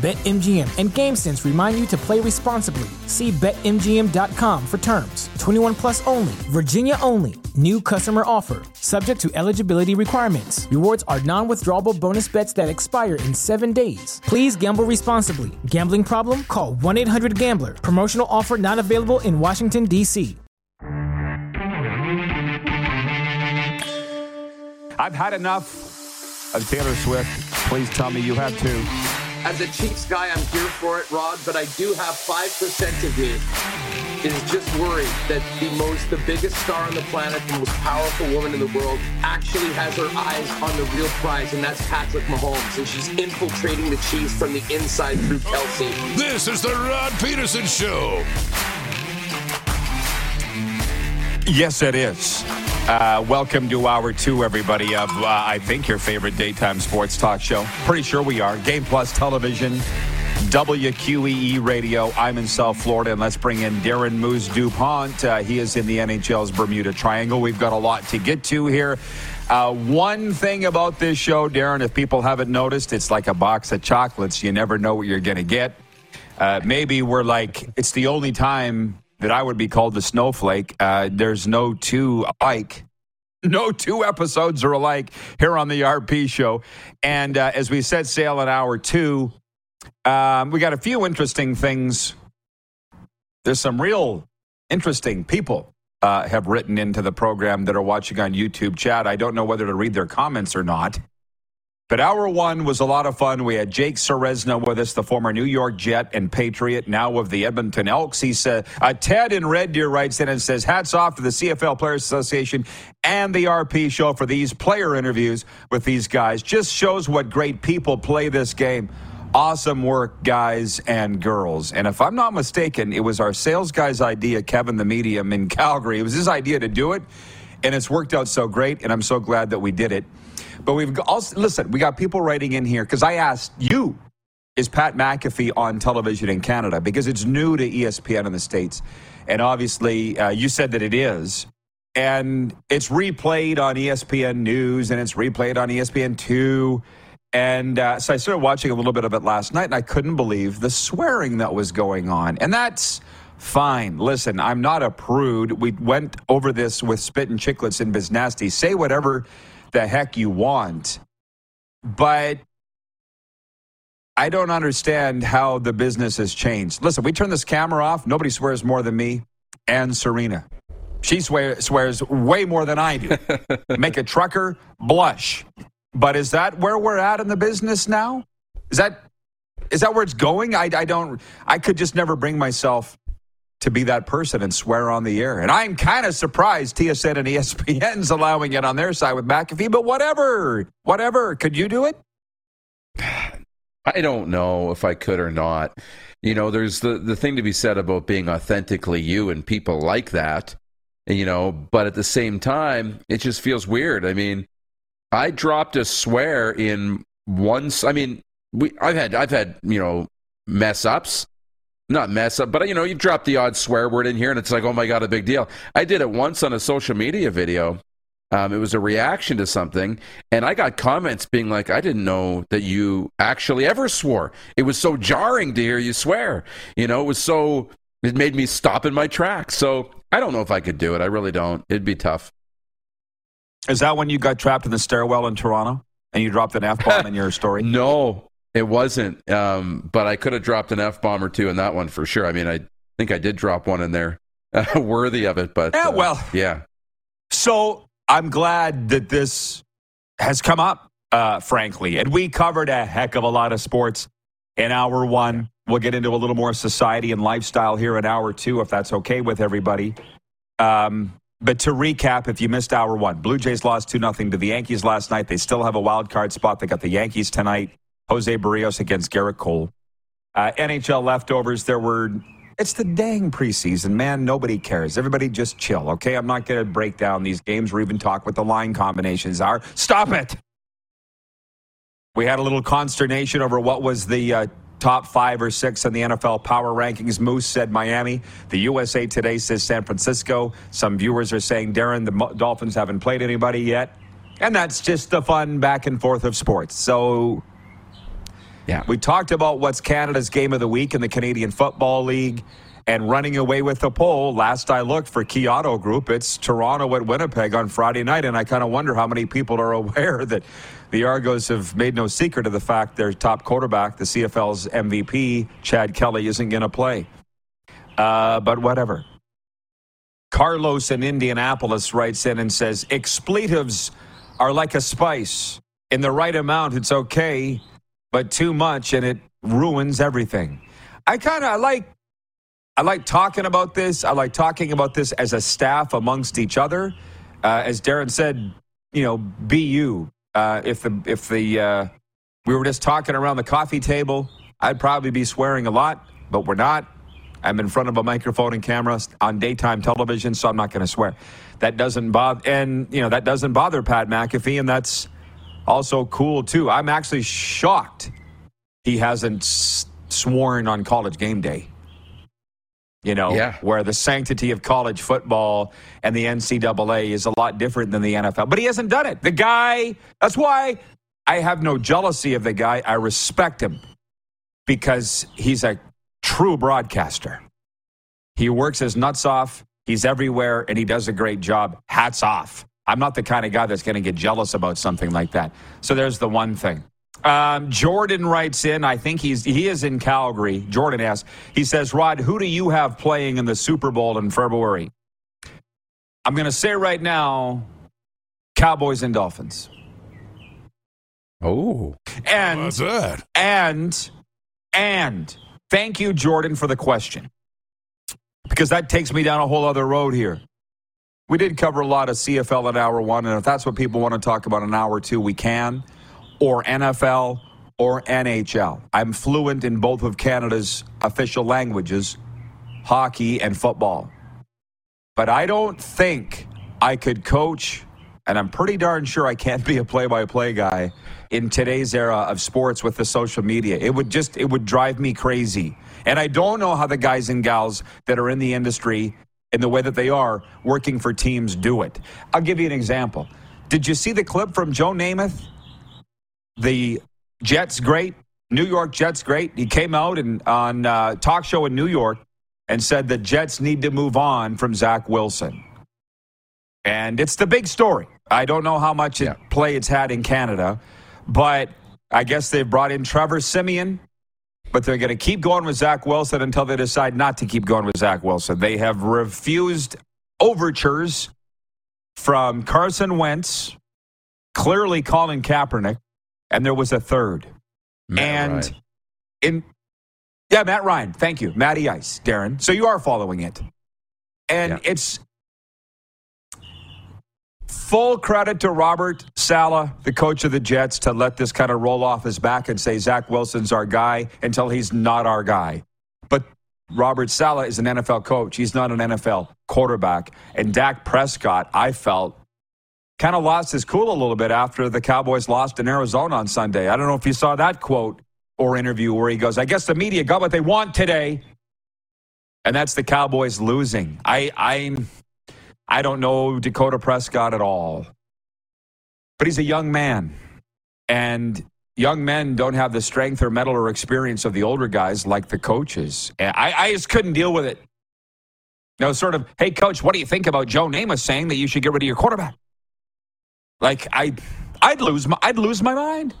BetMGM and GameSense remind you to play responsibly. See BetMGM.com for terms. 21 plus only, Virginia only. New customer offer, subject to eligibility requirements. Rewards are non withdrawable bonus bets that expire in seven days. Please gamble responsibly. Gambling problem? Call 1 800 Gambler. Promotional offer not available in Washington, D.C. I've had enough of Taylor Swift. Please tell me you have too. As a Chiefs guy, I'm here for it, Rod, but I do have 5% of me is just worried that the most, the biggest star on the planet, the most powerful woman in the world, actually has her eyes on the real prize, and that's Patrick Mahomes. And she's infiltrating the Chiefs from the inside through Kelce. This is the Rod Pedersen Show. Yes, it is. Uh, welcome to hour two, everybody, of uh, I think your favorite daytime sports talk show. Pretty sure we are. Game Plus Television, WQEE Radio. I'm in South Florida, and let's bring in Darren Moose DuPont. Uh, he is in the NHL's Bermuda Triangle. We've got a lot to get to here. Uh, one thing about this show, Darren, if people haven't noticed, it's like a box of chocolates. You never know what you're going to get. Uh, maybe we're like, it's the only time that I would be called the snowflake. Uh, there's no two alike. No two episodes are alike here on the RP show. And uh, as we set sail in hour two, um, we got a few interesting things. There's some real interesting people uh, have written into the program that are watching on YouTube chat. I don't know whether to read their comments or not. But hour one was a lot of fun. We had Jake Ceresna with us, the former New York Jet and Patriot, now of the Edmonton Elks. He said, uh, Ted in Red Deer writes in and says, hats off to the CFL Players Association and the RP show for these player interviews with these guys. Just shows what great people play this game. Awesome work, guys and girls. And if I'm not mistaken, it was our sales guy's idea, Kevin the Medium in Calgary. It was his idea to do it, and it's worked out so great, and I'm so glad that we did it. But we've also, listen, we got people writing in here because I asked you, is Pat McAfee on television in Canada? Because it's new to ESPN in the States. And obviously, uh, you said that it is. And it's replayed on ESPN News and it's replayed on ESPN 2. And uh, so I started watching a little bit of it last night and I couldn't believe the swearing that was going on. And that's fine. Listen, I'm not a prude. We went over this with Spit and Chicklets and Biznasty. Say whatever the heck you want. But I don't understand how the business has changed. Listen, we turn this camera off. Nobody swears more than me and Serena. She swear, swears way more than I do. Make a trucker blush. But is that where we're at in the business now? Is that is that where it's going? I, I don't. I could just never bring myself to be that person and swear on the air. And I'm kind of surprised TSN and ESPN's allowing it on their side with McAfee, but whatever, whatever. Could you do it? I don't know if I could or not. You know, there's the, the thing to be said about being authentically you and people like that, you know, but at the same time, it just feels weird. I mean, I dropped a swear in once. I mean, we, I've had, I've had, you know, mess ups not mess up, but you know, you drop the odd swear word in here, and it's like, oh my god, a big deal. I did it once on a social media video. Um, it was a reaction to something, and I got comments being like, "I didn't know that you actually ever swore. It was so jarring to hear you swear. You know, it was so it made me stop in my tracks. So I don't know if I could do it. I really don't. It'd be tough." Is that when you got trapped in the stairwell in Toronto and you dropped an f bomb in your story? No, it wasn't, um, but I could have dropped an f bomb or two in that one for sure. I mean, I think I did drop one in there, uh, worthy of it. But yeah, uh, well, yeah. So I'm glad that this has come up, uh, frankly, and we covered a heck of a lot of sports in hour one. We'll get into a little more society and lifestyle here in hour two, if that's okay with everybody. Um, but to recap, if you missed hour one, Blue Jays lost 2 0 to the Yankees last night. They still have a wild card spot. They got the Yankees tonight. Jose Berrios against Gerrit Cole. Uh, NHL leftovers, there were. It's the dang preseason, man. Nobody cares. Everybody just chill, okay? I'm not going to break down these games or even talk what the line combinations are. Stop it. We had a little consternation over what was the uh, top five or six in the NFL power rankings. Moose said Miami. The USA Today says San Francisco. Some viewers are saying, Darren, the Dolphins haven't played anybody yet. And that's just the fun back and forth of sports. So, yeah. We talked about what's Canada's game of the week in the Canadian Football League and running away with the poll. Last I looked for Key Auto Group, it's Toronto at Winnipeg on Friday night. And I kind of wonder how many people are aware that the Argos have made no secret of the fact their top quarterback, the CFL's MVP, Chad Kelly, isn't going to play. Uh, but whatever. Carlos in Indianapolis writes in and says, expletives are like a spice. In the right amount, it's okay, but too much and it ruins everything. I kind of I like I like talking about this. I like talking about this as a staff amongst each other. Uh, as Darren said, you know, be you. Uh, if the if the uh, we were just talking around the coffee table, I'd probably be swearing a lot, but we're not. I'm in front of a microphone and camera on daytime television, so I'm not going to swear. That doesn't bother, and you know that doesn't bother Pat McAfee, and that's also cool too. I'm actually shocked he hasn't sworn on College Game Day you know, yeah. where the sanctity of college football and the NCAA is a lot different than the NFL. But he hasn't done it. The guy, that's why I have no jealousy of the guy. I respect him because he's a true broadcaster. He works his nuts off, he's everywhere, and he does a great job. Hats off. I'm not the kind of guy that's going to get jealous about something like that. So there's the one thing. Um, Jordan writes in. I think he's he is in Calgary. Jordan asks. He says, "Rod, who do you have playing in the Super Bowl in February?" I'm going to say right now, Cowboys and Dolphins. Oh, and What's that? and and thank you, Jordan, for the question because that takes me down a whole other road here. We did cover a lot of CFL in hour one, and if that's what people want to talk about in hour two, we can or NFL or NHL. I'm fluent in both of Canada's official languages, hockey and football. But I don't think I could coach, and I'm pretty darn sure I can't be a play by play guy in today's era of sports with the social media. It would just, it would drive me crazy. And I don't know how the guys and gals that are in the industry in the way that they are working for teams do it. I'll give you an example. Did you see the clip from Joe Namath the Jets great, New York Jets great. He came out and on uh, talk show in New York and said the Jets need to move on from Zach Wilson. And it's the big story. I don't know how much yeah. play it's had in Canada, but I guess they've brought in Trevor Siemian, but they're going to keep going with Zach Wilson until they decide not to keep going with Zach Wilson. They have refused overtures from Carson Wentz, clearly Colin Kaepernick, and there was a third. Matt and Ryan. in yeah, Matt Ryan. Thank you, Matty Ice, Darren. So you are following it, and yeah. it's full credit to Robert Saleh, the coach of the Jets, to let this kind of roll off his back and say Zach Wilson's our guy until he's not our guy. But Robert Saleh is an NFL coach. He's not an NFL quarterback. And Dak Prescott, I felt, kind of lost his cool a little bit after the Cowboys lost in Arizona on Sunday. I don't know if you saw that quote or interview where he goes, I guess the media got what they want today. And that's the Cowboys losing. I I I don't know Dakota Prescott at all. But he's a young man. And young men don't have the strength or mettle or experience of the older guys like the coaches. I, I just couldn't deal with it. No, sort of, hey, coach, what do you think about Joe Namath saying that you should get rid of your quarterback? Like I, I'd lose my, I'd lose my mind.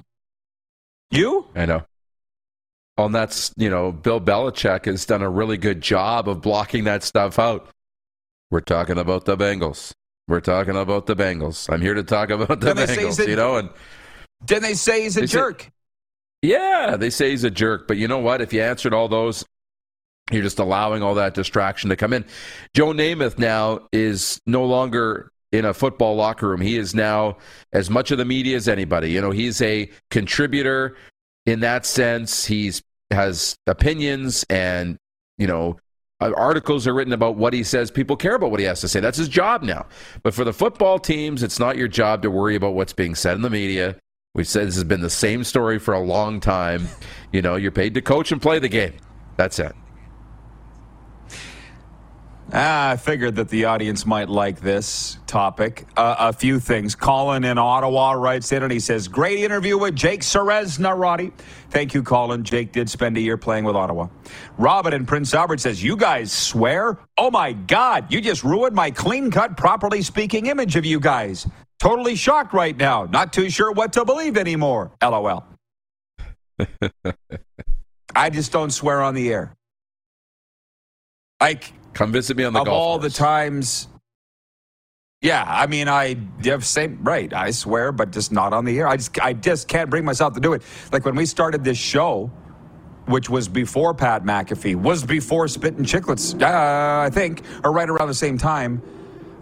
You? I know. Well, and that's you know, Bill Belichick has done a really good job of blocking that stuff out. We're talking about the Bengals. We're talking about the Bengals. I'm here to talk about the Bengals. A, you know, and didn't they say he's a jerk? Say, yeah, they say he's a jerk. But you know what? If you answered all those You're just allowing all that distraction to come in. Joe Namath now is no longer in a football locker room. He is now as much of the media as anybody. You know, he's a contributor in that sense. He's has opinions and, you know, uh, articles are written about what he says. People care about what he has to say. That's his job now. But for the football teams, it's not your job to worry about what's being said in the media. We've said this has been the same story for a long time. You know, you're paid to coach and play the game. That's it. Ah, I figured that the audience might like this topic. Uh, a few things. Colin in Ottawa writes in and he says, Great interview with Jake Serez Narati. Thank you, Colin. Jake did spend a year playing with Ottawa. Robin in Prince Albert says, You guys swear? Oh my God, you just ruined my clean cut, properly speaking image of you guys. Totally shocked right now. Not too sure what to believe anymore. LOL. I just don't swear on the air. Like, Come visit me on the of golf all course. the times. Yeah, I mean, I have same right. I swear, but just not on the air. I just, I just can't bring myself to do it. Like when we started this show, which was before Pat McAfee, was before Spit and Chicklets, uh, I think, or right around the same time.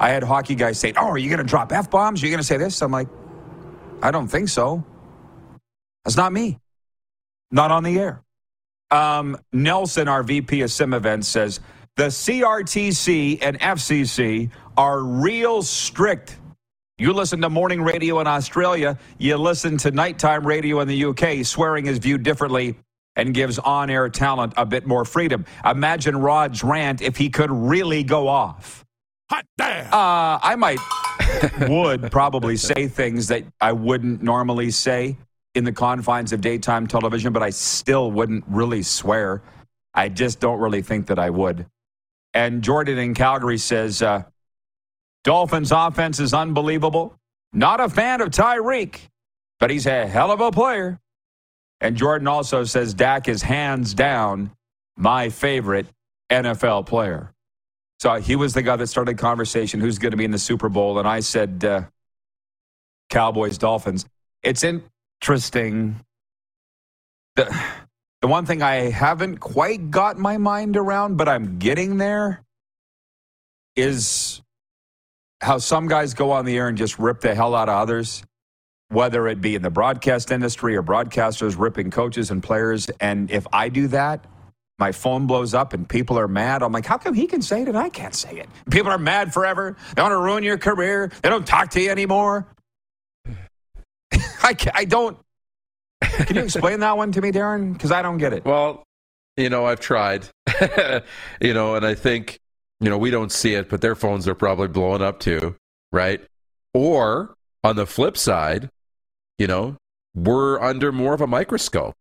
I had hockey guys say, "Oh, are you going to drop f bombs? Are you going to say this?" I'm like, I don't think so. That's not me. Not on the air. Um, Nelson, our VP of Sim Events, says the CRTC and FCC are real strict. You listen to morning radio in Australia, you listen to nighttime radio in the UK. Swearing is viewed differently and gives on air talent a bit more freedom. Imagine Rod's rant if he could really go off. Hot damn! Uh, I might, would probably say things that I wouldn't normally say in the confines of daytime television, but I still wouldn't really swear. I just don't really think that I would. And Jordan in Calgary says, uh, Dolphins offense is unbelievable. Not a fan of Tyreek, but he's a hell of a player. And Jordan also says Dak is hands down my favorite NFL player. So he was the guy that started the conversation who's going to be in the Super Bowl, and I said uh, Cowboys Dolphins. It's interesting. The, the one thing I haven't quite got my mind around, but I'm getting there, is how some guys go on the air and just rip the hell out of others, whether it be in the broadcast industry or broadcasters ripping coaches and players. And if I do that, my phone blows up and people are mad. I'm like, how come he can say it and I can't say it? People are mad forever. They want to ruin your career. They don't talk to you anymore. I, I don't. Can you explain that one to me, Darren? Because I don't get it. Well, you know, I've tried. you know, and I think, you know, we don't see it, but their phones are probably blowing up too, right? Or on the flip side, you know, we're under more of a microscope.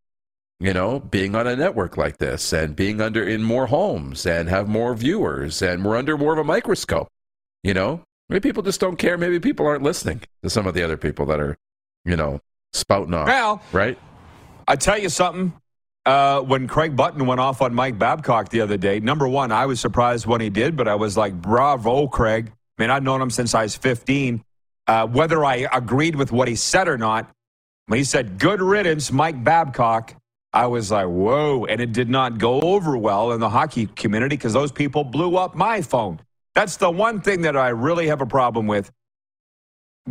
You know, being on a network like this and being under in more homes and have more viewers and we're under more of a microscope. You know, maybe people just don't care. Maybe people aren't listening to some of the other people that are, you know, spouting off. Well, right? I tell you something. Uh, when Craig Button went off on Mike Babcock the other day, number one, I was surprised when he did, but I was like, bravo, Craig. I mean, I've known him since I was 15. Uh, whether I agreed with what he said or not, when he said, good riddance, Mike Babcock, I was like, whoa. And it did not go over well in the hockey community because those people blew up my phone. That's the one thing that I really have a problem with.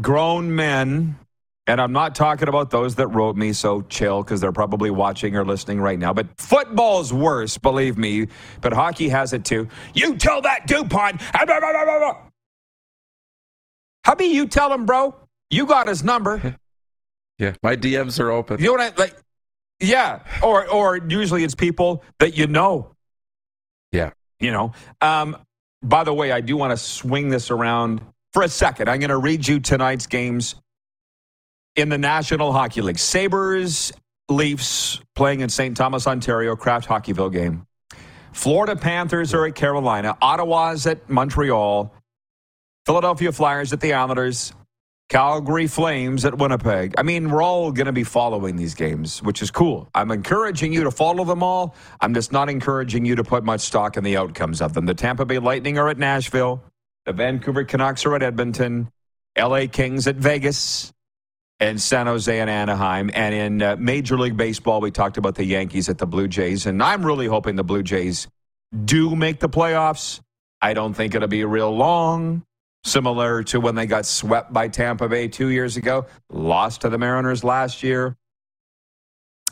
Grown men, and I'm not talking about those that wrote me, so chill because they're probably watching or listening right now. But football's worse, believe me. But hockey has it too. You tell that Dupont. How about you tell him, bro? You got his number. Yeah, my DMs are open. You know what I like? Yeah, or or usually it's people that you know. Yeah. You know. Um, by the way, I do want to swing this around for a second. I'm going to read you tonight's games in the National Hockey League. Sabres, Leafs playing in St. Thomas, Ontario, Kraft Hockeyville game. Florida Panthers are at Carolina. Ottawa's at Montreal. Philadelphia Flyers at the Islanders. Calgary Flames at Winnipeg. I mean, we're all going to be following these games, which is cool. I'm encouraging you to follow them all. I'm just not encouraging you to put much stock in the outcomes of them. The Tampa Bay Lightning are at Nashville. The Vancouver Canucks are at Edmonton. LA Kings at Vegas. And San Jose and Anaheim. And in uh, Major League Baseball, we talked about the Yankees at the Blue Jays. And I'm really hoping the Blue Jays do make the playoffs. I don't think it'll be real long, similar to when they got swept by Tampa Bay two years ago, lost to the Mariners last year.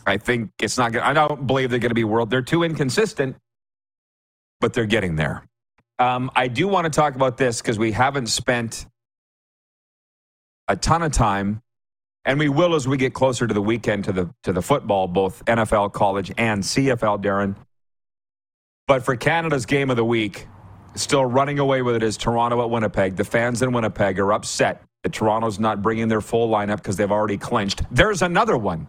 I think it's not going I don't believe they're going to be world. They're too inconsistent, but they're getting there. Um, I do want to talk about this because we haven't spent a ton of time, and we will as we get closer to the weekend to the to the football, both NFL, college, and CFL. Darren, but for Canada's game of the week, still running away with it is Toronto at Winnipeg. The fans in Winnipeg are upset that Toronto's not bringing their full lineup because they've already clinched. There's another one.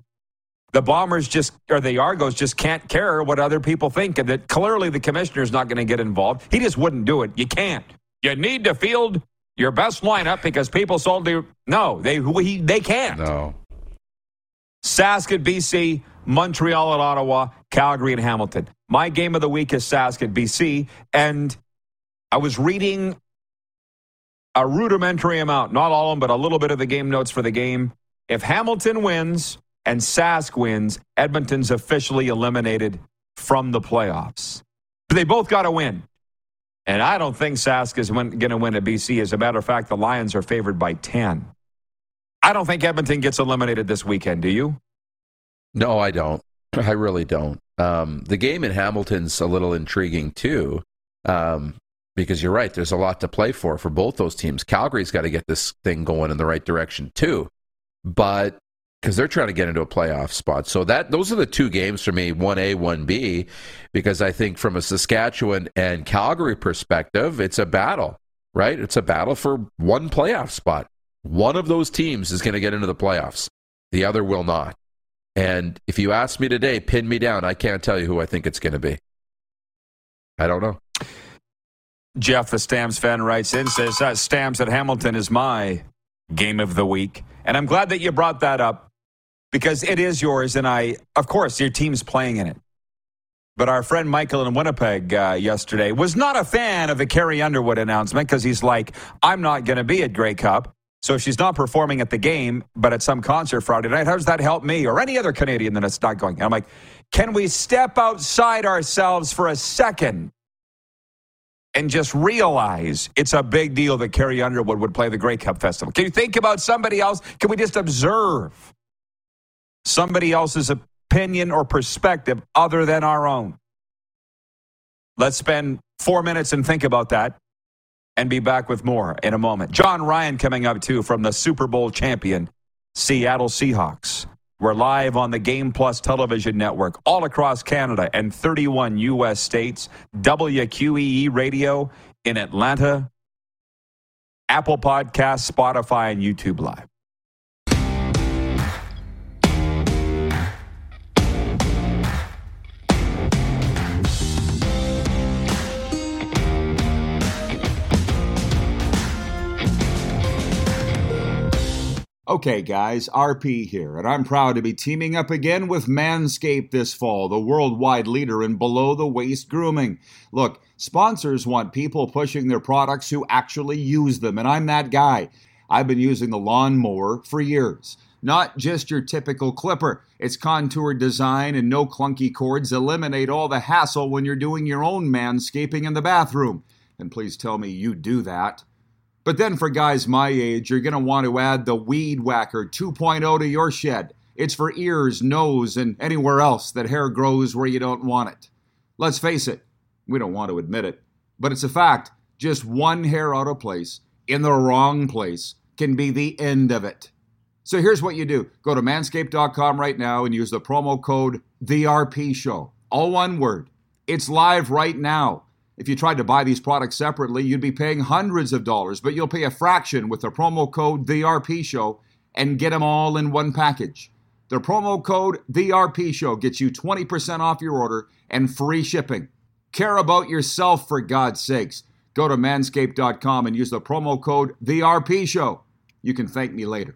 The Bombers just, or the Argos just can't care what other people think, and that clearly the commissioner's not going to get involved. He just wouldn't do it. You can't. You need to field your best lineup because people sold you. No, they we, they can't. No. Sask at BC, Montreal at Ottawa, Calgary and Hamilton. My game of the week is Sask at BC, and I was reading a rudimentary amount, not all of them, but a little bit of the game notes for the game. If Hamilton wins and Sask wins, Edmonton's officially eliminated from the playoffs. But they both got to win. And I don't think Sask is going to win at BC. As a matter of fact, the Lions are favored by 10. I don't think Edmonton gets eliminated this weekend. Do you? No, I don't. I really don't. Um, the game in Hamilton's a little intriguing too, um, because you're right. There's a lot to play for for both those teams. Calgary's got to get this thing going in the right direction too, but because they're trying to get into a playoff spot. So that those are the two games for me, one A, one B, because I think from a Saskatchewan and Calgary perspective, it's a battle, right? It's a battle for one playoff spot. One of those teams is going to get into the playoffs. The other will not. And if you ask me today, pin me down, I can't tell you who I think it's going to be. I don't know. Jeff, the Stamps fan, writes in says uh, Stamps at Hamilton is my game of the week, and I'm glad that you brought that up because it is yours, and I, of course, your team's playing in it. But our friend Michael in Winnipeg uh, yesterday was not a fan of the Carrie Underwood announcement because he's like, I'm not going to be at Grey Cup. So if she's not performing at the game, but at some concert Friday night, how does that help me or any other Canadian that it's not going? And I'm like, can we step outside ourselves for a second and just realize it's a big deal that Carrie Underwood would play the Grey Cup Festival? Can you think about somebody else? Can we just observe somebody else's opinion or perspective other than our own? Let's spend four minutes and think about that and be back with more in a moment. Jon Ryan coming up too from the Super Bowl champion Seattle Seahawks. We're live on the Game Plus television network all across Canada and 31 U.S. states. WQEE radio in Atlanta, Apple Podcasts, Spotify, and YouTube Live. Okay, guys, RP here, and I'm proud to be teaming up again with Manscaped this fall, the worldwide leader in below the waist grooming. Look, sponsors want people pushing their products who actually use them, and I'm that guy. I've been using the lawnmower for years. Not just your typical clipper. Its contoured design and no clunky cords eliminate all the hassle when you're doing your own manscaping in the bathroom. And please tell me you do that. But then for guys my age, you're going to want to add the Weed Whacker 2.0 to your shed. It's for ears, nose, and anywhere else that hair grows where you don't want it. Let's face it, we don't want to admit it, but it's a fact. Just one hair out of place in the wrong place can be the end of it. So here's what you do go to manscaped.com right now and use the promo code TheRPShow. All one word. It's live right now. If you tried to buy these products separately, you'd be paying hundreds of dollars, but you'll pay a fraction with the promo code TheRP Show and get them all in one package. The promo code TheRP Show gets you 20% off your order and free shipping. Care about yourself for God's sakes. Go to manscaped.com and use the promo code TheRP Show. You can thank me later.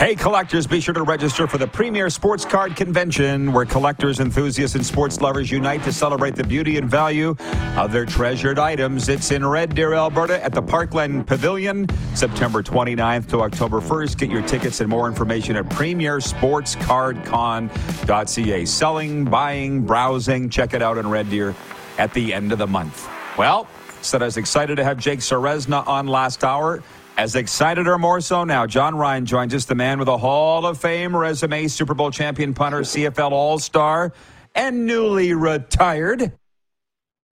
Hey, collectors, be sure to register for the Premier Sports Card Convention, where collectors, enthusiasts, and sports lovers unite to celebrate the beauty and value of their treasured items. It's in Red Deer, Alberta at the Parkland Pavilion, September 29th to October 1st. Get your tickets and more information at premiersportscardcon.ca. Selling, buying, browsing, check it out in Red Deer at the end of the month. Well, said I was excited to have Jake Ceresna on last hour. As excited or more so now, Jon Ryan joins us, the man with a Hall of Fame resume, Super Bowl champion punter, CFL All Star, and newly retired.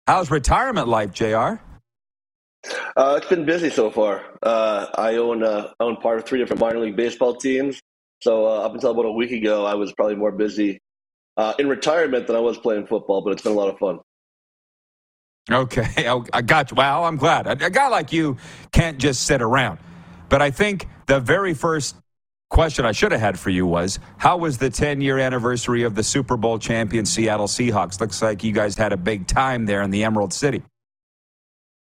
How's retirement life, JR? Uh, it's been busy so far. Uh, I own uh, own part of three different minor league baseball teams. So uh, up until about a week ago, I was probably more busy uh, in retirement than I was playing football. But it's been a lot of fun. Okay, I got you. Well, I'm glad. A guy like you can't just sit around. But I think the very first question I should have had for you was how was the 10 year anniversary of the Super Bowl champion Seattle Seahawks? Looks like you guys had a big time there in the Emerald City.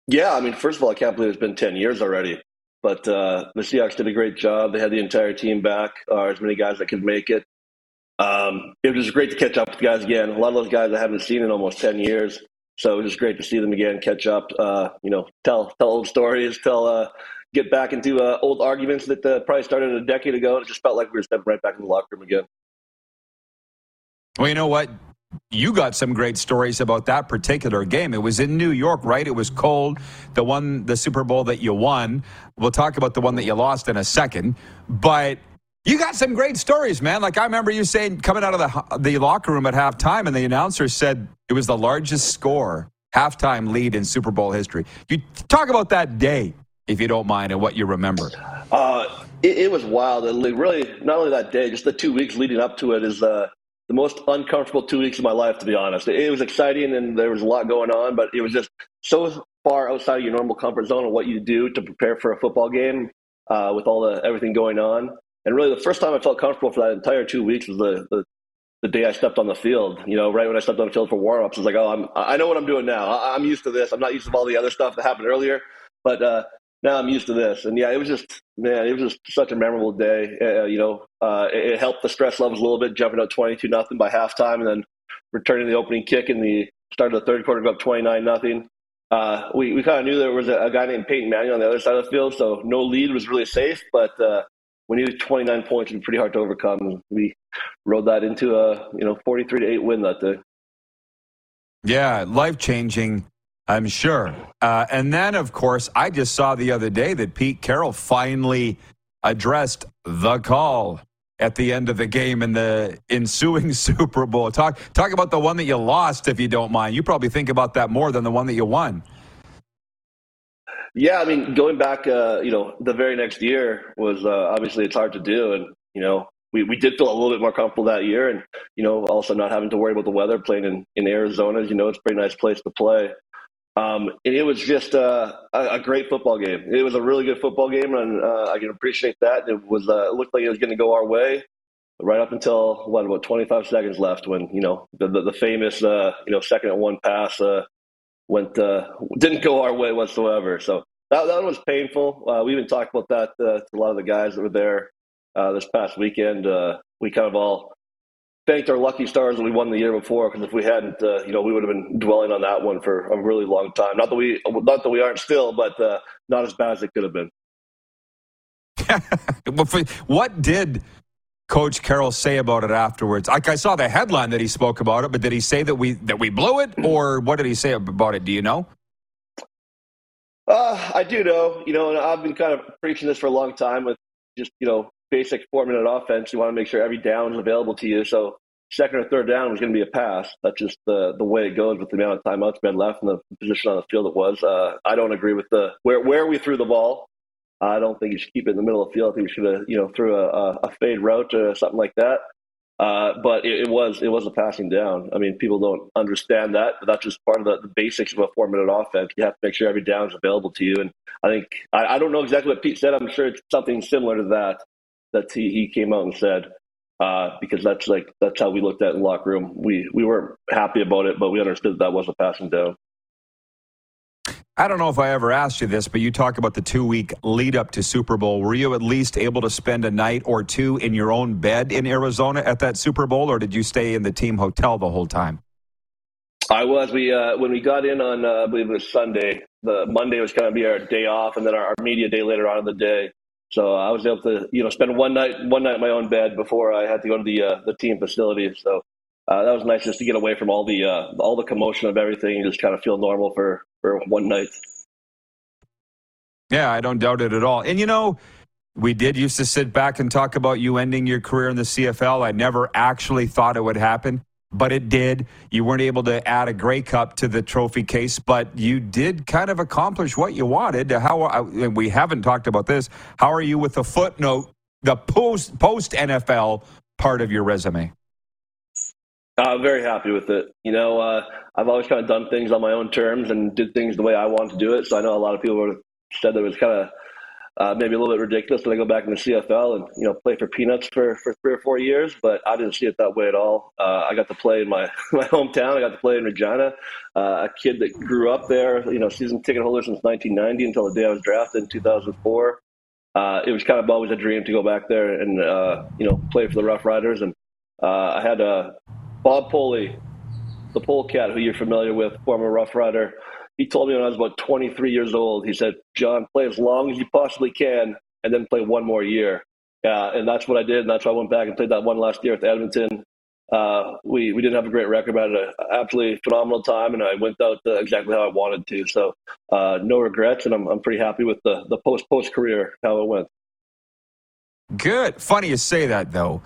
Yeah, I mean, first of all, I can't believe it's been 10 years already. But uh, the Seahawks did a great job. They had the entire team back, uh, as many guys that could make it. Um, it was great to catch up with guys again. A lot of those guys I haven't seen in almost 10 years. So it was great to see them again, catch up, uh, you know, tell tell old stories, tell uh, get back into uh, old arguments that uh, probably started a decade ago. It just felt like we were stepping right back in the locker room again. Well, you know what? You got some great stories about that particular game. It was in New York, right? It was cold. The one, the Super Bowl that you won. We'll talk about the one that you lost in a second. But you got some great stories, man. Like I remember you saying coming out of the the locker room at halftime, and the announcer said it was the largest score halftime lead in Super Bowl history. You talk about that day, if you don't mind, and what you remember. Uh, it, it, was wild, and really, not only that day, just the two weeks leading up to it is uh, the most uncomfortable two weeks of my life, to be honest. It, it was exciting, and there was a lot going on, but it was just so far outside of your normal comfort zone of what you do to prepare for a football game uh, with all the everything going on. And really, the first time I felt comfortable for that entire two weeks was the, the, the day I stepped on the field. You know, right when I stepped on the field for warmups, I was like, "Oh, I'm, I know what I'm doing now. I, am used to this. I'm not used to all the other stuff that happened earlier, but uh, now I'm used to this." And yeah, it was just man, it was just such a memorable day. Uh, you know, uh, it, it, helped the stress levels a little bit, jumping up 22 nothing by halftime, and then returning the opening kick in the start of the third quarter, go up 29 nothing. Uh, we we kind of knew there was a, a, guy named Peyton Manning on the other side of the field, so no lead was really safe, but uh, we needed 29 points it and pretty hard to overcome. We rode that into a you know 43 to eight win that day. Yeah, life changing. I'm sure. Uh, and then, of course, I just saw the other day that Pete Carroll finally addressed the call at the end of the game in the ensuing Super Bowl. Talk talk about the one that you lost, if you don't mind. You probably think about that more than the one that you won. Yeah, I mean, going back, uh, you know, the very next year was uh, obviously it's hard to do, and you know, we, we did feel a little bit more comfortable that year, and you know, also not having to worry about the weather, playing in in Arizona, you know, it's a pretty nice place to play. Um, and it was just uh, a, a, great football game. It was a really good football game, and uh, I can appreciate that. It was uh, it looked like it was going to go our way right up until what about 25 seconds left when you know the the, the famous uh, you know second and one pass went uh, didn't go our way whatsoever. So that that was painful. Uh, we even talked about that uh, to a lot of the guys that were there uh, this past weekend. Uh, we kind of all thanked our lucky stars that we won the year before because if we hadn't, uh, you know, we would have been dwelling on that one for a really long time. Not that we not that we aren't still, but not as bad as it could have been. what did Coach Carroll say about it afterwards? Like I saw the headline that he spoke about it, but did he say that we that we blew it, or what did he say about it? Do you know? Uh, I do know, you know, and I've been kind of preaching this for a long time with just, you know, basic four minute offense. You want to make sure every down is available to you. So second or third down was going to be a pass. That's just the the way it goes with the amount of timeouts had left and the position on the field it was. Uh, I don't agree with the where where we threw the ball. I don't think you should keep it in the middle of the field. I think we should have, you know, threw a, a fade route or something like that. Uh, but it, it, was it was a passing down. I mean, people don't understand that, but that's just part of the, the basics of a four minute offense. You have to make sure every down is available to you. And I think I, I, don't know exactly what Pete said. I'm sure it's something similar to that that he, he came out and said. Uh, because that's like that's how we looked at it in locker room. We we weren't happy about it, but we understood that, that was a passing down. I don't know if I ever asked you this, but you talk about the two week lead up to Super Bowl. Were you at least able to spend a night or two in your own bed in Arizona at that Super Bowl, or did you stay in the team hotel the whole time? I was. We uh, when we got in on uh, I believe it was Sunday. The Monday was going to be our day off, and then our, our, media day later on in the day. So I was able to you know spend one night one night in my own bed before I had to go to the uh, the team facility. So uh, that was nice just to get away from all the uh, all the commotion of everything and just kind of feel normal for for one night. Yeah, I don't doubt it at all. And you know, we did used to sit back and talk about you ending your career in the CFL. I never actually thought it would happen, but it did. You weren't able to add a Grey Cup to the trophy case, but you did kind of accomplish what you wanted. How uh, we haven't talked about this. How are you with the footnote, the post post NFL part of your resume? I'm very happy with it. You know, uh, I've always kind of done things on my own terms and did things the way I wanted to do it. So I know a lot of people have said that it was kind of uh, maybe a little bit ridiculous that I go back in the CFL and you know play for peanuts for, for three or four years, but I didn't see it that way at all. Uh, I got to play in my my hometown. I got to play in Regina. Uh, a kid that grew up there, you know, season ticket holder since 1990 until the day I was drafted in 2004. Uh, it was kind of always a dream to go back there and uh, you know play for the Rough Riders. And uh, I had a Bob Poley, the polecat, who you're familiar with, former Rough Rider. He told me when I was about 23 years old, he said, Jon, play as long as you possibly can and then play one more year. Uh, and that's what I did. And that's why I went back and played that one last year with Edmonton. Uh, we, we didn't have a great record, but I had an absolutely phenomenal time, and I went out exactly how I wanted to. So uh, no regrets, and I'm, I'm pretty happy with the, the post post career, how it went. Good. Funny you say that, though,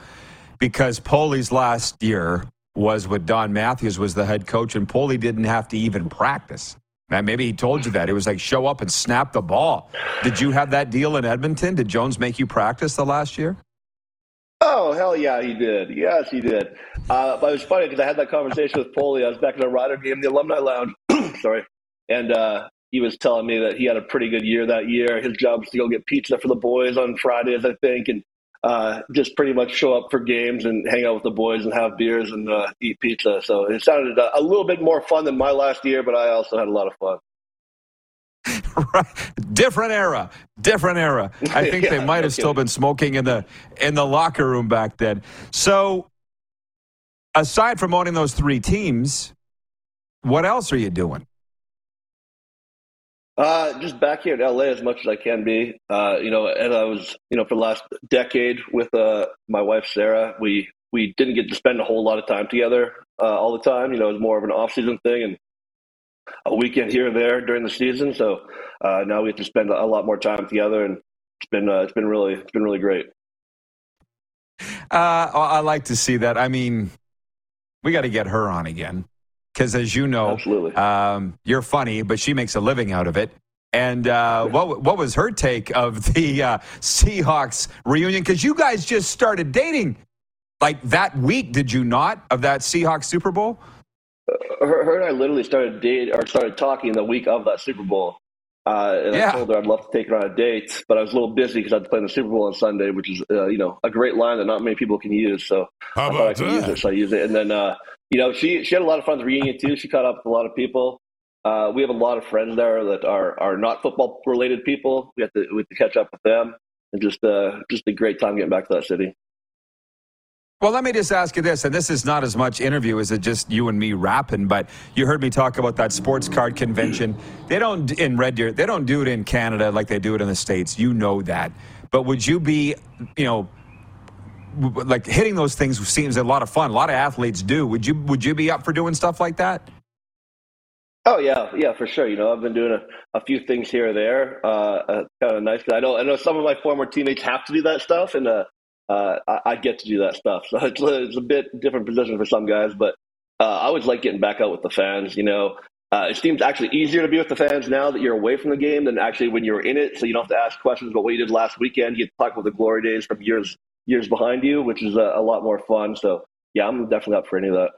because Poley's last year was with Don Matthews was the head coach, and Poley didn't have to even practice. Maybe he told you that. It was like show up and snap the ball. Did you have that deal in Edmonton? Did Jones make you practice the last year? Oh hell yeah, he did. Yes, he did. Uh, but it was funny because I had that conversation with Poley. I was back in a Rider game, the alumni lounge. sorry, and uh, he was telling me that he had a pretty good year that year. His job was to go get pizza for the boys on Fridays, I think, and uh, just pretty much show up for games and hang out with the boys and have beers and uh, eat pizza. So it sounded a, a, little bit more fun than my last year, but I also had a lot of fun. right. Different era. Different era. I think yeah, they might have still been smoking in the in the locker room back then. So aside from owning those three teams, what else are you doing? Uh, just back here in LA as much as I can be. Uh, you know, and I was, you know, for the last decade with uh, my wife Sarah, we we didn't get to spend a whole lot of time together uh, all the time. You know, it was more of an off-season thing and a weekend here or there during the season. So uh, now we have to spend a lot more time together, and it's been uh, it's been really it's been really great. I like to see that. I mean, we got to get her on again because as you know, um, you're funny, but she makes a living out of it. And uh, what what was her take of the uh, Seahawks reunion? Because you guys just started dating like that week, did you not? Of that Seahawks Super Bowl? Uh, her, her, and I literally started date or started talking the week of that Super Bowl. Uh, and yeah. I told her I'd love to take her on a date, but I was a little busy because I had to play in the Super Bowl on Sunday, which is uh, you know a great line that not many people can use. So How I thought I could that? use it, so I used it. And then uh, you know, she she had a lot of fun at the reunion too. She caught up with a lot of people. Uh, we have a lot of friends there that are are not football related people. We have to we have to catch up with them, and just uh, just a great time getting back to that city. Well, let me just ask you this, and this is not as much interview as it just you and me rapping, but you heard me talk about that sports card convention. They don't in Red Deer, they don't do it in Canada like they do it in the States. You know that. But would you be, you know, like hitting those things seems a lot of fun. A lot of athletes do. Would you would you be up for doing stuff like that? Oh yeah, yeah, for sure. You know, I've been doing a, a few things here or there. Uh, uh, kind of nice. I know, I know some of my former teammates have to do that stuff, and uh, uh, I, I, get to do that stuff. So it's, it's, a bit different position for some guys, but uh, I always like getting back out with the fans. You know, uh, it seems actually easier to be with the fans now that you're away from the game than actually when you're in it. So you don't have to ask questions about what you did last weekend. You talk about the glory days from years years behind you, which is a, a lot more fun. So yeah, I'm definitely up for any of that.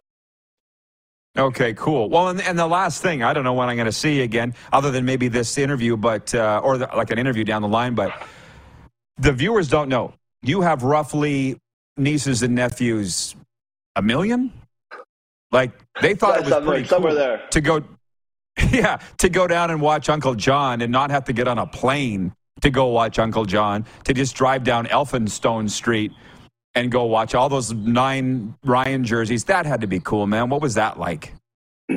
Okay, cool. Well, and, and the last thing, I don't know when I'm going to see you again, other than maybe this interview, but uh, or the, like an interview down the line. But the viewers don't know. You have roughly nieces and nephews, a million. Like they thought it was pretty somewhere cool there to go. Yeah, to go down and watch Uncle Jon and not have to get on a plane to go watch Uncle Jon, to just drive down Elphinstone Street and go watch all those nine Ryan jerseys. That had to be cool, man. What was that like?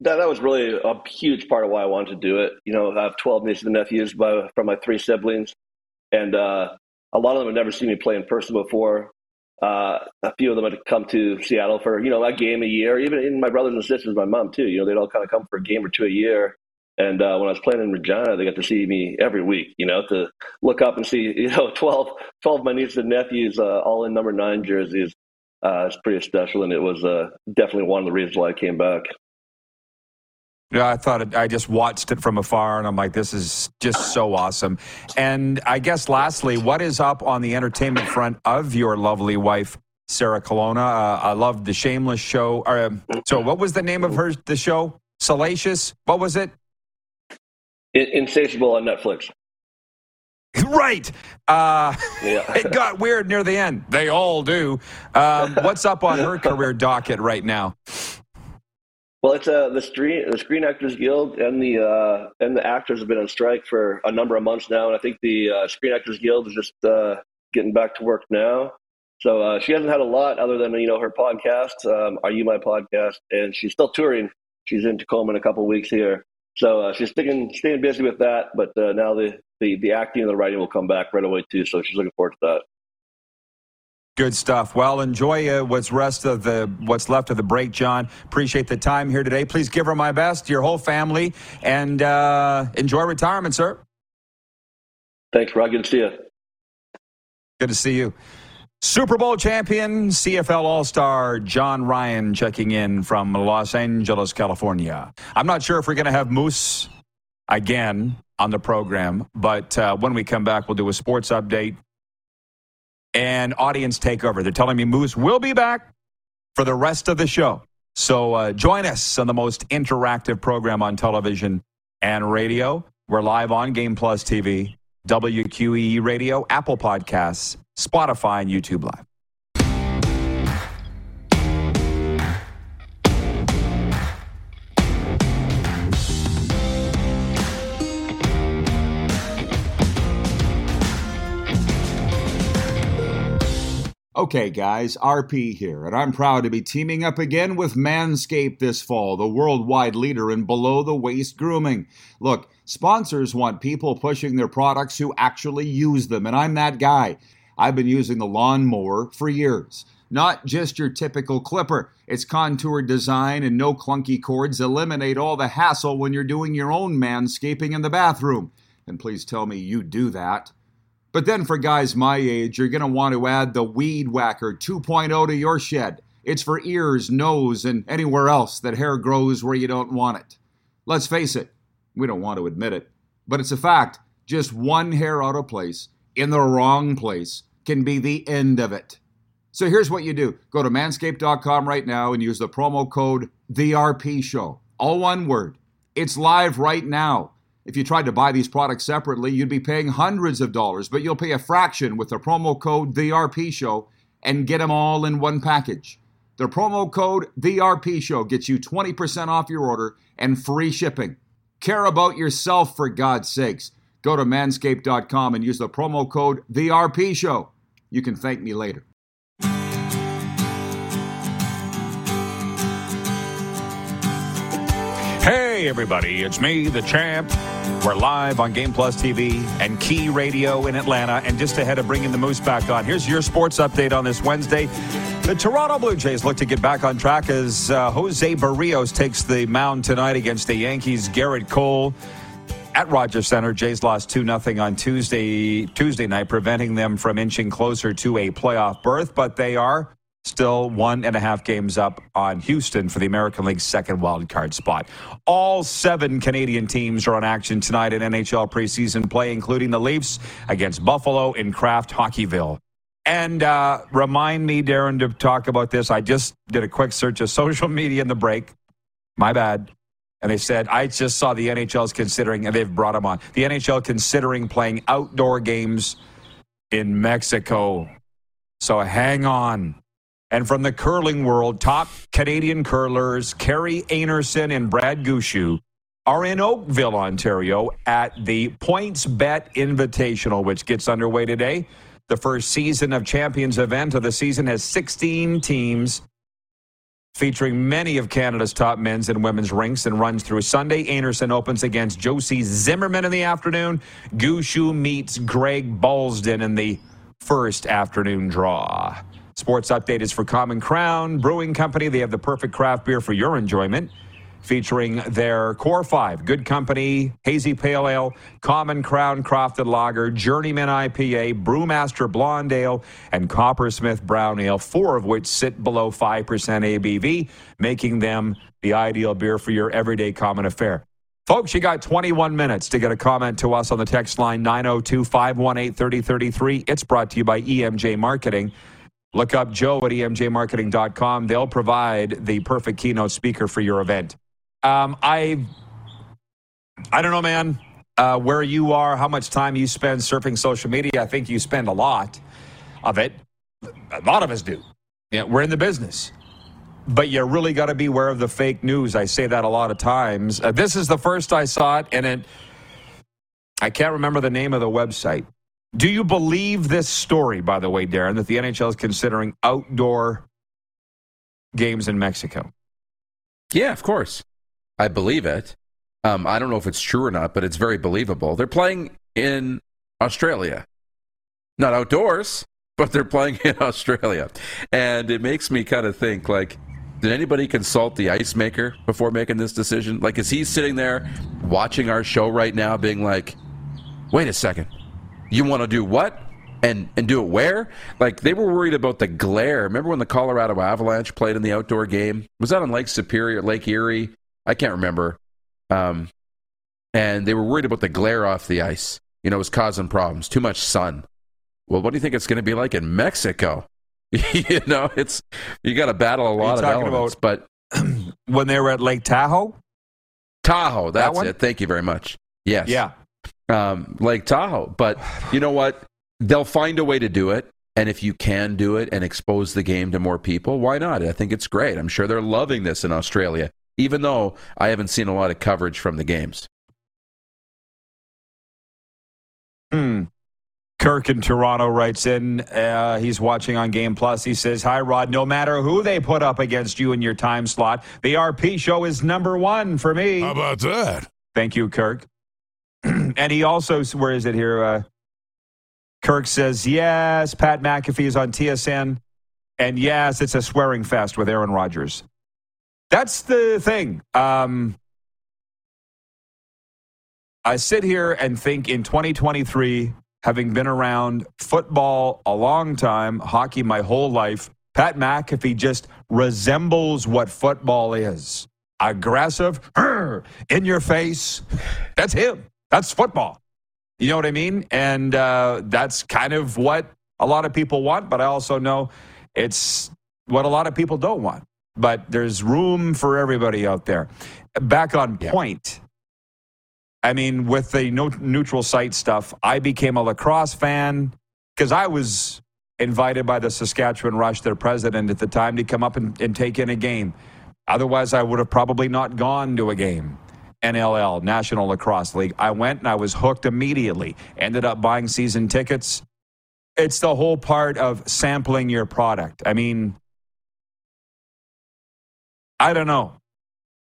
That, that was really a huge part of why I wanted to do it. You know, I have 12 nieces and nephews by, from my three siblings, and uh, a lot of them had never seen me play in person before. Uh, a few of them had come to Seattle for, you know, a game a year. Even in my brothers and sisters, my mom too. You know, they'd all kind of come for a game or two a year. And uh, when I was playing in Regina, they got to see me every week, you know, to look up and see, you know, 12, 12 of my nieces and nephews uh, all in number nine jerseys. Uh, it's pretty special, and it was uh, definitely one of the reasons why I came back. Yeah, I thought it, I just watched it from afar, and I'm like, this is just so awesome. And I guess, lastly, what is up on the entertainment front of your lovely wife, Sarah Colonna? Uh, I love the Shameless show. Uh, so, what was the name of her the show? Salacious. What was it? Insatiable on Netflix. Right. Uh, yeah. it got weird near the end. They all do. Um, what's up on her career docket right now? Well, it's uh, the Screen the Screen Actors Guild and the uh, and the actors have been on strike for a number of months now, and I think the uh, Screen Actors Guild is just uh, getting back to work now. So uh, she hasn't had a lot other than you know her podcast, um, Are You My Podcast, and she's still touring. She's in Tacoma in a couple weeks here. So uh, she's sticking, staying busy with that. But uh, now the, the the acting and the writing will come back right away too. So she's looking forward to that. Good stuff. Well, enjoy uh, what's rest of the what's left of the break, Jon. Appreciate the time here today. Please give her my best, your whole family, and uh, enjoy retirement, sir. Thanks, Rod. Good to see you. Good to see you. Super Bowl champion, CFL All Star Jon Ryan checking in from Los Angeles, California. I'm not sure if we're going to have Moose again on the program, but uh, when we come back, we'll do a sports update and audience takeover. They're telling me Moose will be back for the rest of the show. So uh, join us on the most interactive program on television and radio. We're live on Game Plus TV, WQEE Radio, Apple Podcasts Spotify, and YouTube Live. Okay, guys, RP here, and I'm proud to be teaming up again with Manscaped this fall, the worldwide leader in below the waist grooming. Look, sponsors want people pushing their products who actually use them, and I'm that guy. I've been using the lawnmower for years. Not just your typical clipper. Its contoured design and no clunky cords eliminate all the hassle when you're doing your own manscaping in the bathroom. And please tell me you do that. But then for guys my age, you're going to want to add the Weed Whacker 2.0 to your shed. It's for ears, nose, and anywhere else that hair grows where you don't want it. Let's face it, we don't want to admit it, but it's a fact. Just one hair out of place in the wrong place can be the end of it. So here's what you do go to manscaped.com right now and use the promo code TheRP Show. All one word. It's live right now. If you tried to buy these products separately, you'd be paying hundreds of dollars, but you'll pay a fraction with the promo code TheRP Show and get them all in one package. The promo code TheRP Show gets you 20% off your order and free shipping. Care about yourself for God's sakes. Go to manscaped.com and use the promo code TheRP Show. You can thank me later. Hey, everybody, it's me, the champ. We're live on Game Plus TV and Key Radio in Atlanta. And just ahead of bringing the Moose back on, here's your sports update on this Wednesday. The Toronto Blue Jays look to get back on track as uh, Jose Berrios takes the mound tonight against the Yankees. Gerrit Cole at Rogers Center. Jays lost 2 0 on Tuesday Tuesday night, preventing them from inching closer to a playoff berth, but they are still one and a half games up on Houston for the American League's second wild card spot. All seven Canadian teams are on action tonight in NHL preseason play, including the Leafs against Buffalo in Kraft Hockeyville. And uh, remind me, Darren, to talk about this. I just did a quick search of social media in the break. My bad. And they said, I just saw the NHL is considering, and they've brought them on, the NHL considering playing outdoor games in Mexico. So hang on. And from the curling world, top Canadian curlers Kerry Einarson and Brad Gushue are in Oakville, Ontario at the PointsBet Invitational, which gets underway today. The first season of Champions event of the season has 16 teams featuring many of Canada's top men's and women's rinks and runs through Sunday. Einarson opens against Josie Zimmerman in the afternoon. Gushue meets Greg Balsdon in the first afternoon draw. Sports update is for Common Crown Brewing Company. They have the perfect craft beer for your enjoyment featuring their core five good company hazy pale ale common crown crafted lager journeyman ipa brewmaster blonde ale and coppersmith brown ale four of which sit below 5% abv making them the ideal beer for your everyday common affair Folks, you got 21 minutes to get a comment to us on the text line 902 518 3033. It's brought to you by EMJ Marketing. Look up Joe at emjmarketing.com. They'll provide the perfect keynote speaker for your event. Um, I, I don't know, man. Uh, where you are, how much time you spend surfing social media. I think you spend a lot of it. A lot of us do. Yeah, we're in the business, but you really got to be aware of the fake news. I say that a lot of times. Uh, this is the first I saw it, and it. I can't remember the name of the website. Do you believe this story, by the way, Darren, that the NHL is considering outdoor games in Mexico? Yeah, of course. I believe it. Um, I don't know if it's true or not, but it's very believable. They're playing in Australia, not outdoors, but they're playing in Australia, and it makes me kind of think like. Did anybody consult the ice maker before making this decision? Like, is he sitting there watching our show right now, being like, "Wait a second, you want to do what? And and do it where? Like they were worried about the glare. Remember when the Colorado Avalanche played in the outdoor game? Was that on Lake Superior, Lake Erie? I can't remember. Um, and they were worried about the glare off the ice. You know, it was causing problems. Too much sun. Well, what do you think it's going to be like in Mexico? you know, it's you got to battle a lot of elements. About, but when they were at Lake Tahoe, Tahoe, that's that it. Thank you very much. Yes, yeah, um, Lake Tahoe. But you know what? They'll find a way to do it. And if you can do it and expose the game to more people, why not? I think it's great. I'm sure they're loving this in Australia even though I haven't seen a lot of coverage from the games. Hmm. Kirk in Toronto writes in. Uh, he's watching on Game Plus. He says, Hi, Rod. No matter who they put up against you in your time slot, the RP show is number one for me. How about that? Thank you, Kirk. and he also, where is it here? Uh, Kirk says, Yes, Pat McAfee is on TSN. And yes, it's a swearing fest with Aaron Rodgers. That's the thing. Um, I sit here and think in 2023, having been around football a long time, hockey my whole life, Pat McAfee just resembles what football is aggressive, in your face. That's him. That's football. You know what I mean? And uh, that's kind of what a lot of people want, but I also know it's what a lot of people don't want but there's room for everybody out there. Back on point. I mean, with the no, neutral site stuff, I became a lacrosse fan because I was invited by the Saskatchewan Rush, their president at the time, to come up and, and take in a game. Otherwise, I would have probably not gone to a game. NLL, National Lacrosse League. I went and I was hooked immediately. Ended up buying season tickets. It's the whole part of sampling your product. I mean, I don't know.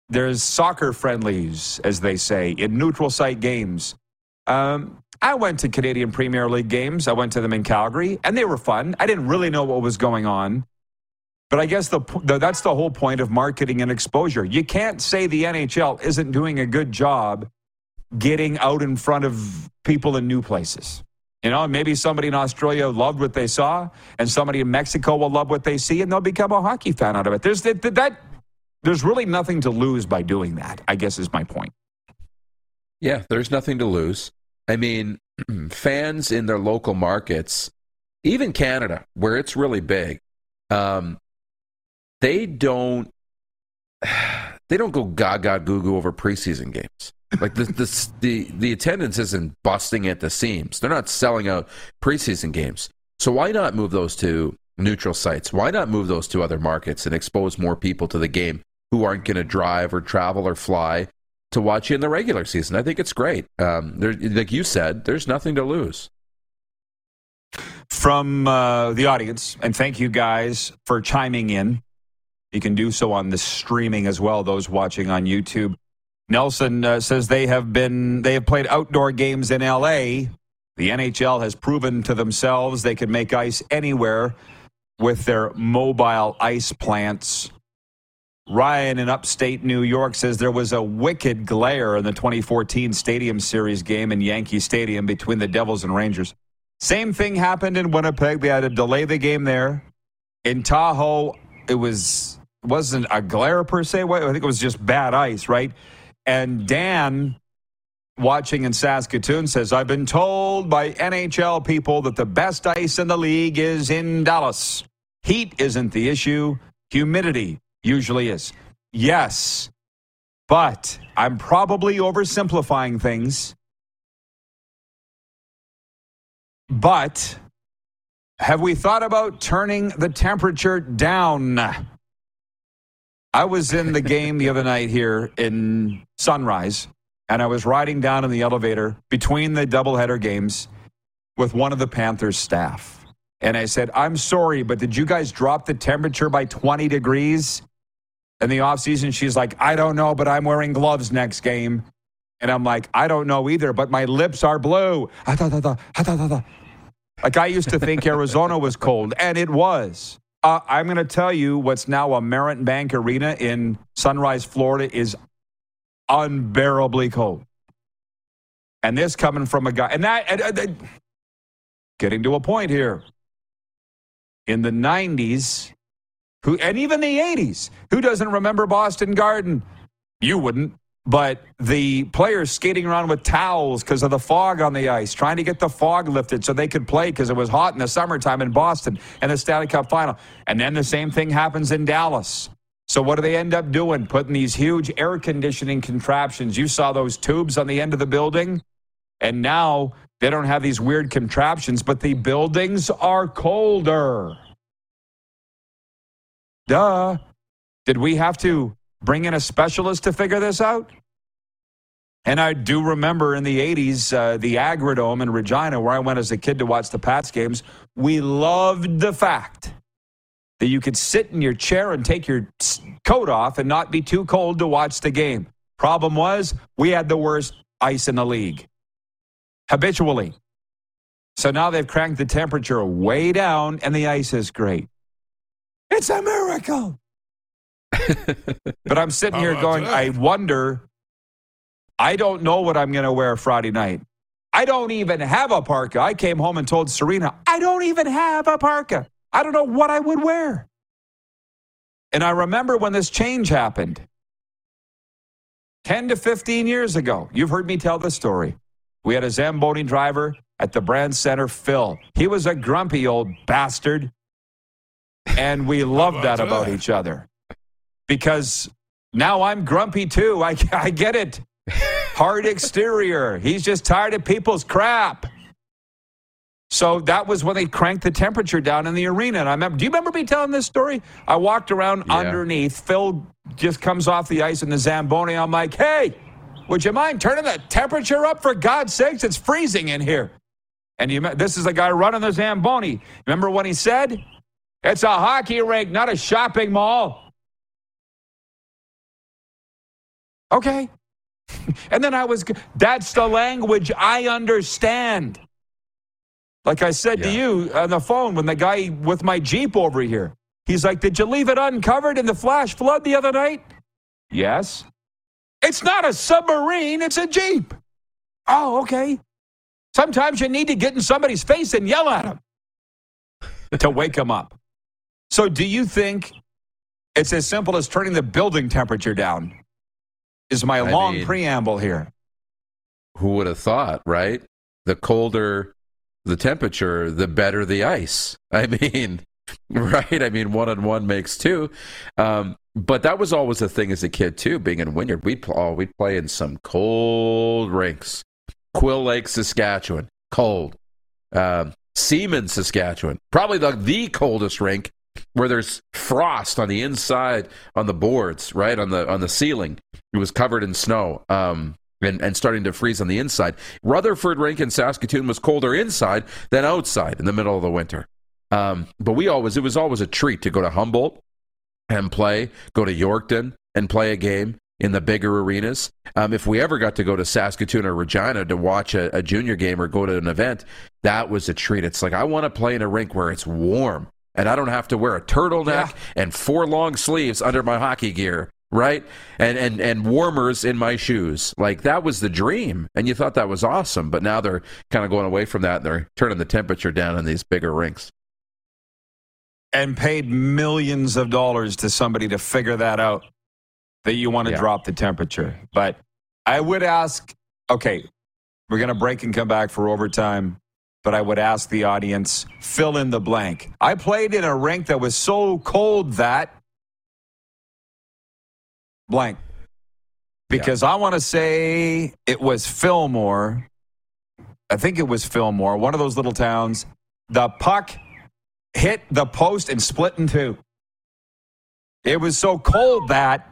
There's soccer friendlies, as they say, in neutral site games. Um, I went to Canadian Premier League games. I went to them in Calgary, and they were fun. I didn't really know what was going on. But I guess the, the that's the whole point of marketing and exposure. You can't say the NHL isn't doing a good job getting out in front of people in new places. You know, maybe somebody in Australia loved what they saw, and somebody in Mexico will love what they see, and they'll become a hockey fan out of it. There's that, that there's really nothing to lose by doing that. I guess is my point. Yeah, there's nothing to lose. I mean, fans in their local markets, even Canada, where it's really big, um, they don't they don't go gaga goo goo over preseason games. Like the, the the the attendance isn't busting at the seams. They're not selling out preseason games. So why not move those to neutral sites? Why not move those to other markets and expose more people to the game who aren't going to drive or travel or fly to watch you in the regular season? I think it's great. Um, there, like you said, there's nothing to lose. From uh, the audience, and thank you guys for chiming in. You can do so on the streaming as well. Those watching on YouTube. Nelson uh, says they have been they have played outdoor games in LA. The NHL has proven to themselves they can make ice anywhere with their mobile ice plants. Ryan in upstate New York says there was a wicked glare in the 2014 Stadium Series game in Yankee Stadium between the Devils and Rangers. Same thing happened in Winnipeg. They had to delay the game there. In Tahoe, it was wasn't a glare per se. I think it was just bad ice, right? And Dan, watching in Saskatoon, says, I've been told by NHL people that the best ice in the league is in Dallas. Heat isn't the issue, humidity usually is. Yes, but I'm probably oversimplifying things. But have we thought about turning the temperature down? I was in the game the other night here in Sunrise, and I was riding down in the elevator between the doubleheader games with one of the Panthers staff. And I said, I'm sorry, but did you guys drop the temperature by 20 degrees in the offseason? She's like, I don't know, but I'm wearing gloves next game. And I'm like, I don't know either, but my lips are blue. Like I used to think Arizona was cold, and it was. Uh, I'm going to tell you what's now Amerant Bank Arena in Sunrise, Florida is unbearably cold. And this coming from a guy, and that, and, and, getting to a point here. In the 90s, who, and even the 80s, who doesn't remember Boston Garden? You wouldn't but the players skating around with towels because of the fog on the ice, trying to get the fog lifted so they could play because it was hot in the summertime in Boston and the Stanley Cup final. And then the same thing happens in Dallas. So what do they end up doing? Putting these huge air conditioning contraptions. You saw those tubes on the end of the building. And now they don't have these weird contraptions, but the buildings are colder. Duh. Did we have to bring in a specialist to figure this out? And I do remember in the 80s, uh, the Agridome in Regina, where I went as a kid to watch the Pats games, we loved the fact that you could sit in your chair and take your coat off and not be too cold to watch the game. Problem was, we had the worst ice in the league habitually. So now they've cranked the temperature way down and the ice is great. It's a miracle. but I'm sitting here going, that? I wonder. I don't know what I'm going to wear Friday night. I don't even have a parka. I came home and told Serena, I don't even have a parka. I don't know what I would wear. And I remember when this change happened 10 to 15 years ago. You've heard me tell the story. We had a Zamboni driver at the Brandt Center, Phil. He was a grumpy old bastard. And we love that about each other because now I'm grumpy too. I, I get it. Hard exterior. He's just tired of people's crap. So that was when they cranked the temperature down in the arena. And I remember, do you remember me telling this story? I walked around yeah. underneath. Phil just comes off the ice in the Zamboni. I'm like, hey, would you mind turning the temperature up for God's sakes? It's freezing in here. And you, this is the guy running the Zamboni. Remember what he said? It's a hockey rink, not a shopping mall. Okay. and then I was, that's the language I understand. Like I said yeah. to you on the phone when the guy with my Jeep over here, He's like, Did you leave it uncovered in the flash flood the other night? Yes. It's not a submarine, it's a Jeep. Oh, okay. Sometimes you need to get in somebody's face and yell at them to wake them up. So, do you think it's as simple as turning the building temperature down? Is my I long mean- preamble here. Who would have thought, right? The colder the temperature, the better the ice. I mean, right? I mean, one on one makes two. Um, but that was always a thing as a kid too. Being in Wynyard, we'd oh, we'd play in some cold rinks. Quill Lake, Saskatchewan, cold. Um, Semans, Saskatchewan, probably the the coldest rink where there's frost on the inside on the boards, right on the on the ceiling. It was covered in snow. Um, and, and starting to freeze on the inside. Rutherford Rink in Saskatoon was colder inside than outside in the middle of the winter. Um, but we always, it was always a treat to go to Humboldt and play, go to Yorkton and play a game in the bigger arenas. Um, if we ever got to go to Saskatoon or Regina to watch a, a junior game or go to an event, that was a treat. It's like, I want to play in a rink where it's warm and I don't have to wear a turtleneck and four long sleeves under my hockey gear right and and and warmers in my shoes like that was the dream and you thought that was awesome but now they're kind of going away from that and they're turning the temperature down in these bigger rinks and paid millions of dollars to somebody to figure that out that you want to Yeah. drop the temperature. But I would ask okay, we're going to break and come back for overtime. But I would ask the audience, fill in the blank. I played in a rink that was so cold that blank. Because I want to say it was Fillmore. I think it was Fillmore, one of those little towns. The puck hit the post and split in two. It was so cold that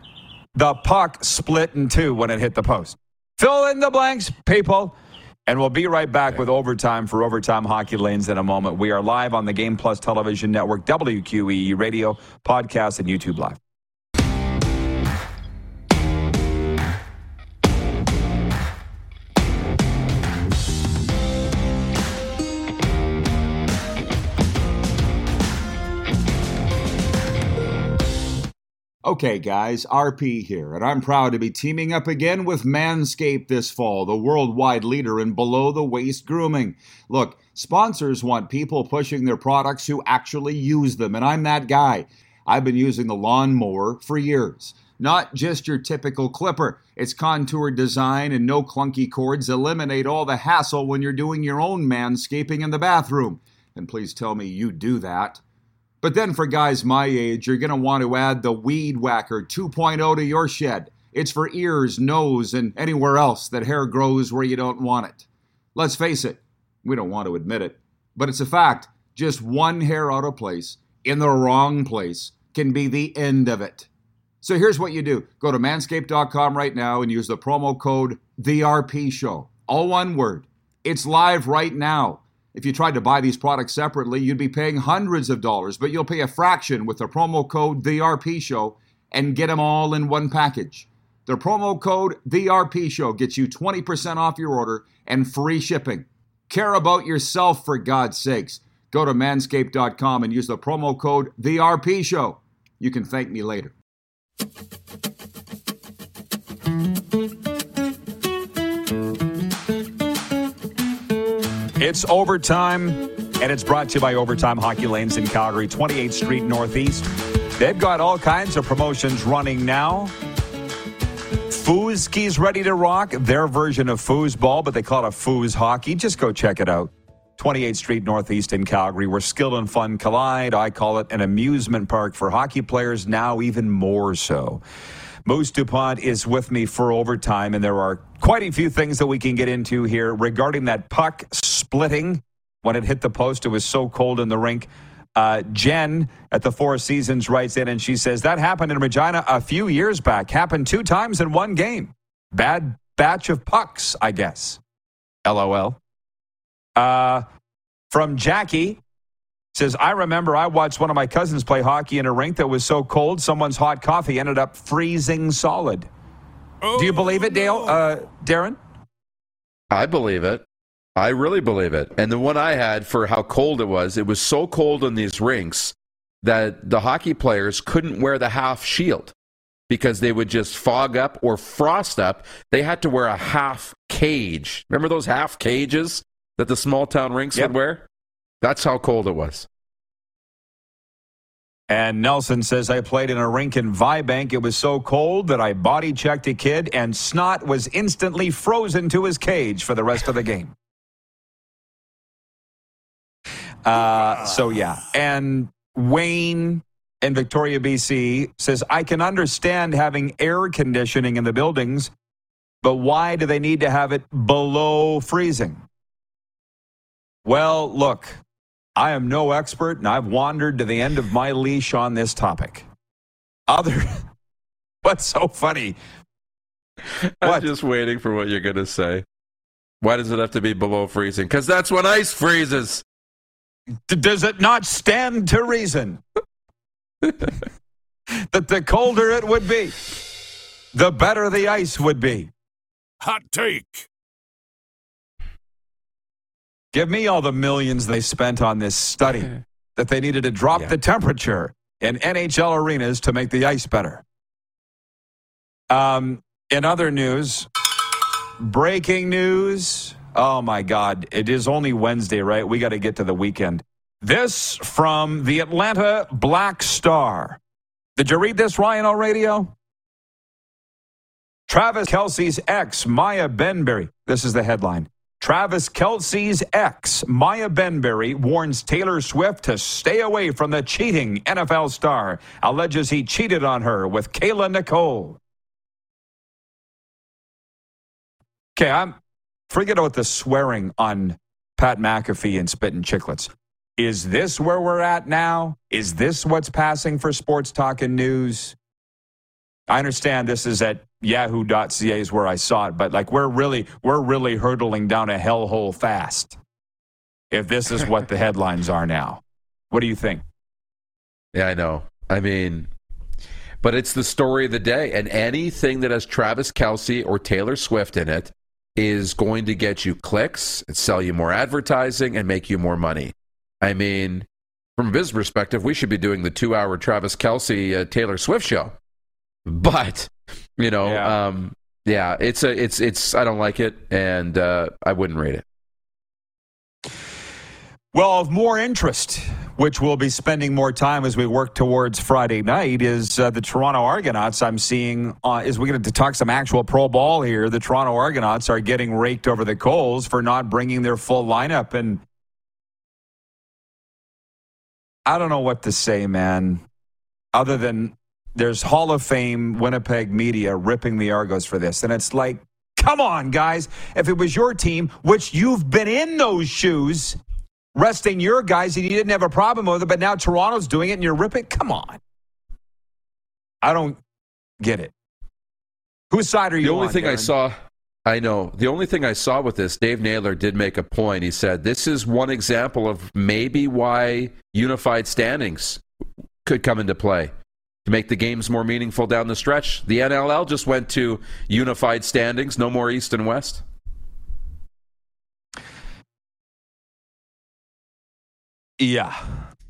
the puck split in two when it hit the post. Fill in the blanks, people. And we'll be right back with overtime for Overtime Hockey Lanes in a moment. We are live on the Game Plus Television Network, WQEE Radio, podcast, and YouTube Live. Okay, guys, RP here, and I'm proud to be teaming up again with Manscaped this fall, the worldwide leader in below the waist grooming. Look, sponsors want people pushing their products who actually use them, and I'm that guy. I've been using the lawnmower for years. Not just your typical clipper. Its contoured design and no clunky cords eliminate all the hassle when you're doing your own manscaping in the bathroom. And please tell me you do that. But then for guys my age, you're going to want to add the Weed Whacker 2.0 to your shed. It's for ears, nose, and anywhere else that hair grows where you don't want it. Let's face it, we don't want to admit it, but it's a fact. Just one hair out of place in the wrong place can be the end of it. So here's what you do go to manscaped.com right now and use the promo code TheRPShow. All one word. It's live right now. If you tried to buy these products separately, you'd be paying hundreds of dollars, but you'll pay a fraction with the promo code TheRPShow and get them all in one package. The promo code TheRPShow gets you 20% off your order and free shipping. Care about yourself for God's sakes. Go to manscaped.com and use the promo code TheRPShow. You can thank me later. It's overtime, and it's brought to you by Overtime Hockey Lanes in Calgary, 28th Street Northeast. They've got all kinds of promotions running now. Fooskee's ready to rock, their version of foosball, but they call it a foos hockey. Just go check it out. 28th Street Northeast in Calgary, where skill and fun collide. I call it an amusement park for hockey players, now even more so. Moose DuPont is with me for overtime, and there are quite a few things that we can get into here regarding that puck splitting when it hit the post. It was so cold in the rink. Uh, Jen at the Four Seasons writes in and she says that happened in Regina a few years back. Happened two times in one game. Bad batch of pucks, I guess. LOL. Uh, from Jackie says, I remember I watched one of my cousins play hockey in a rink that was so cold, someone's hot coffee ended up freezing solid. Do you believe it, Dale? Uh, Darren? I believe it. I really believe it. And the one I had for how cold it was, it was so cold in these rinks that the hockey players couldn't wear the half shield because they would just fog up or frost up. They had to wear a half cage. Remember those half cages that the small town rinks Yep. would wear? That's how cold it was. And Nelson says, I played in a rink in Vibank. It was so cold that I body checked a kid, and snot was instantly frozen to his cage for the rest of the game. Uh, so, yeah. And Wayne in Victoria, BC says, I can understand having air conditioning in the buildings, but why do they need to have it below freezing? Well, look, I am no expert, and I've wandered to the end of my leash on this topic. Other, what's so funny? I'm What? just waiting for what you're going to say. Why does it have to be below freezing? Because that's when ice freezes. D- does it not stand to reason that the colder it would be, the better the ice would be? Hot take. Give me all the millions they spent on this study that they needed to drop Yeah. the temperature in NHL arenas to make the ice better. Um, in other news, breaking news. Oh my God. It is only Wednesday, right? We got to get to the weekend. This from the Atlanta Black Star. Did you read this, Ryan, on radio? Travis Kelce's ex, Maya Benberry. This is the headline. Travis Kelce's ex, Maya Benberry, warns Taylor Swift to stay away from the cheating NFL star, alleges he cheated on her with Kayla Nicole. Okay, I'm forget about the swearing on Pat McAfee and Spittin' Chicklets. Is this where we're at now? Is this what's passing for sports talk and news? I understand this is at yahoo.ca is where I saw it, but like we're really we're really hurtling down a hellhole fast. If this is what the headlines are now. What do you think? Yeah, I know. I mean, but it's the story of the day, and anything that has Travis Kelce or Taylor Swift in it is going to get you clicks, sell you more advertising, and make you more money. I mean, from a business perspective, we should be doing the two-hour Travis Kelce uh, Taylor Swift show, but you know, Yeah. um, yeah, it's a, it's, it's. I don't like it, and uh, I wouldn't rate it. Well, of more interest, which we'll be spending more time as we work towards Friday night, is uh, the Toronto Argonauts. I'm seeing, uh, as we get to talk some actual pro ball here, the Toronto Argonauts are getting raked over the coals for not bringing their full lineup. And I don't know what to say, man, other than there's Hall of Fame Winnipeg media ripping the Argos for this. And it's like, come on, guys. If it was your team, which you've been in those shoes, resting your guys and you didn't have a problem with it, but now Toronto's doing it and you're ripping. Come on. I don't get it. Whose side are you on? The only on, thing I saw, I know. The only thing I saw with this, Dave Naylor did make a point. He said this is one example of maybe why unified standings could come into play to make the games more meaningful down the stretch. The NLL just went to unified standings, no more East and West. Yeah.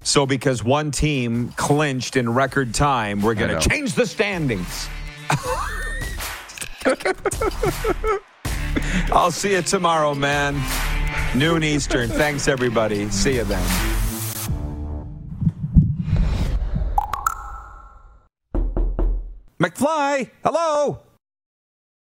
So because one team clinched in record time, we're going to change the standings. I'll see you tomorrow, man. Noon Eastern. Thanks, everybody. See you then. McFly, hello.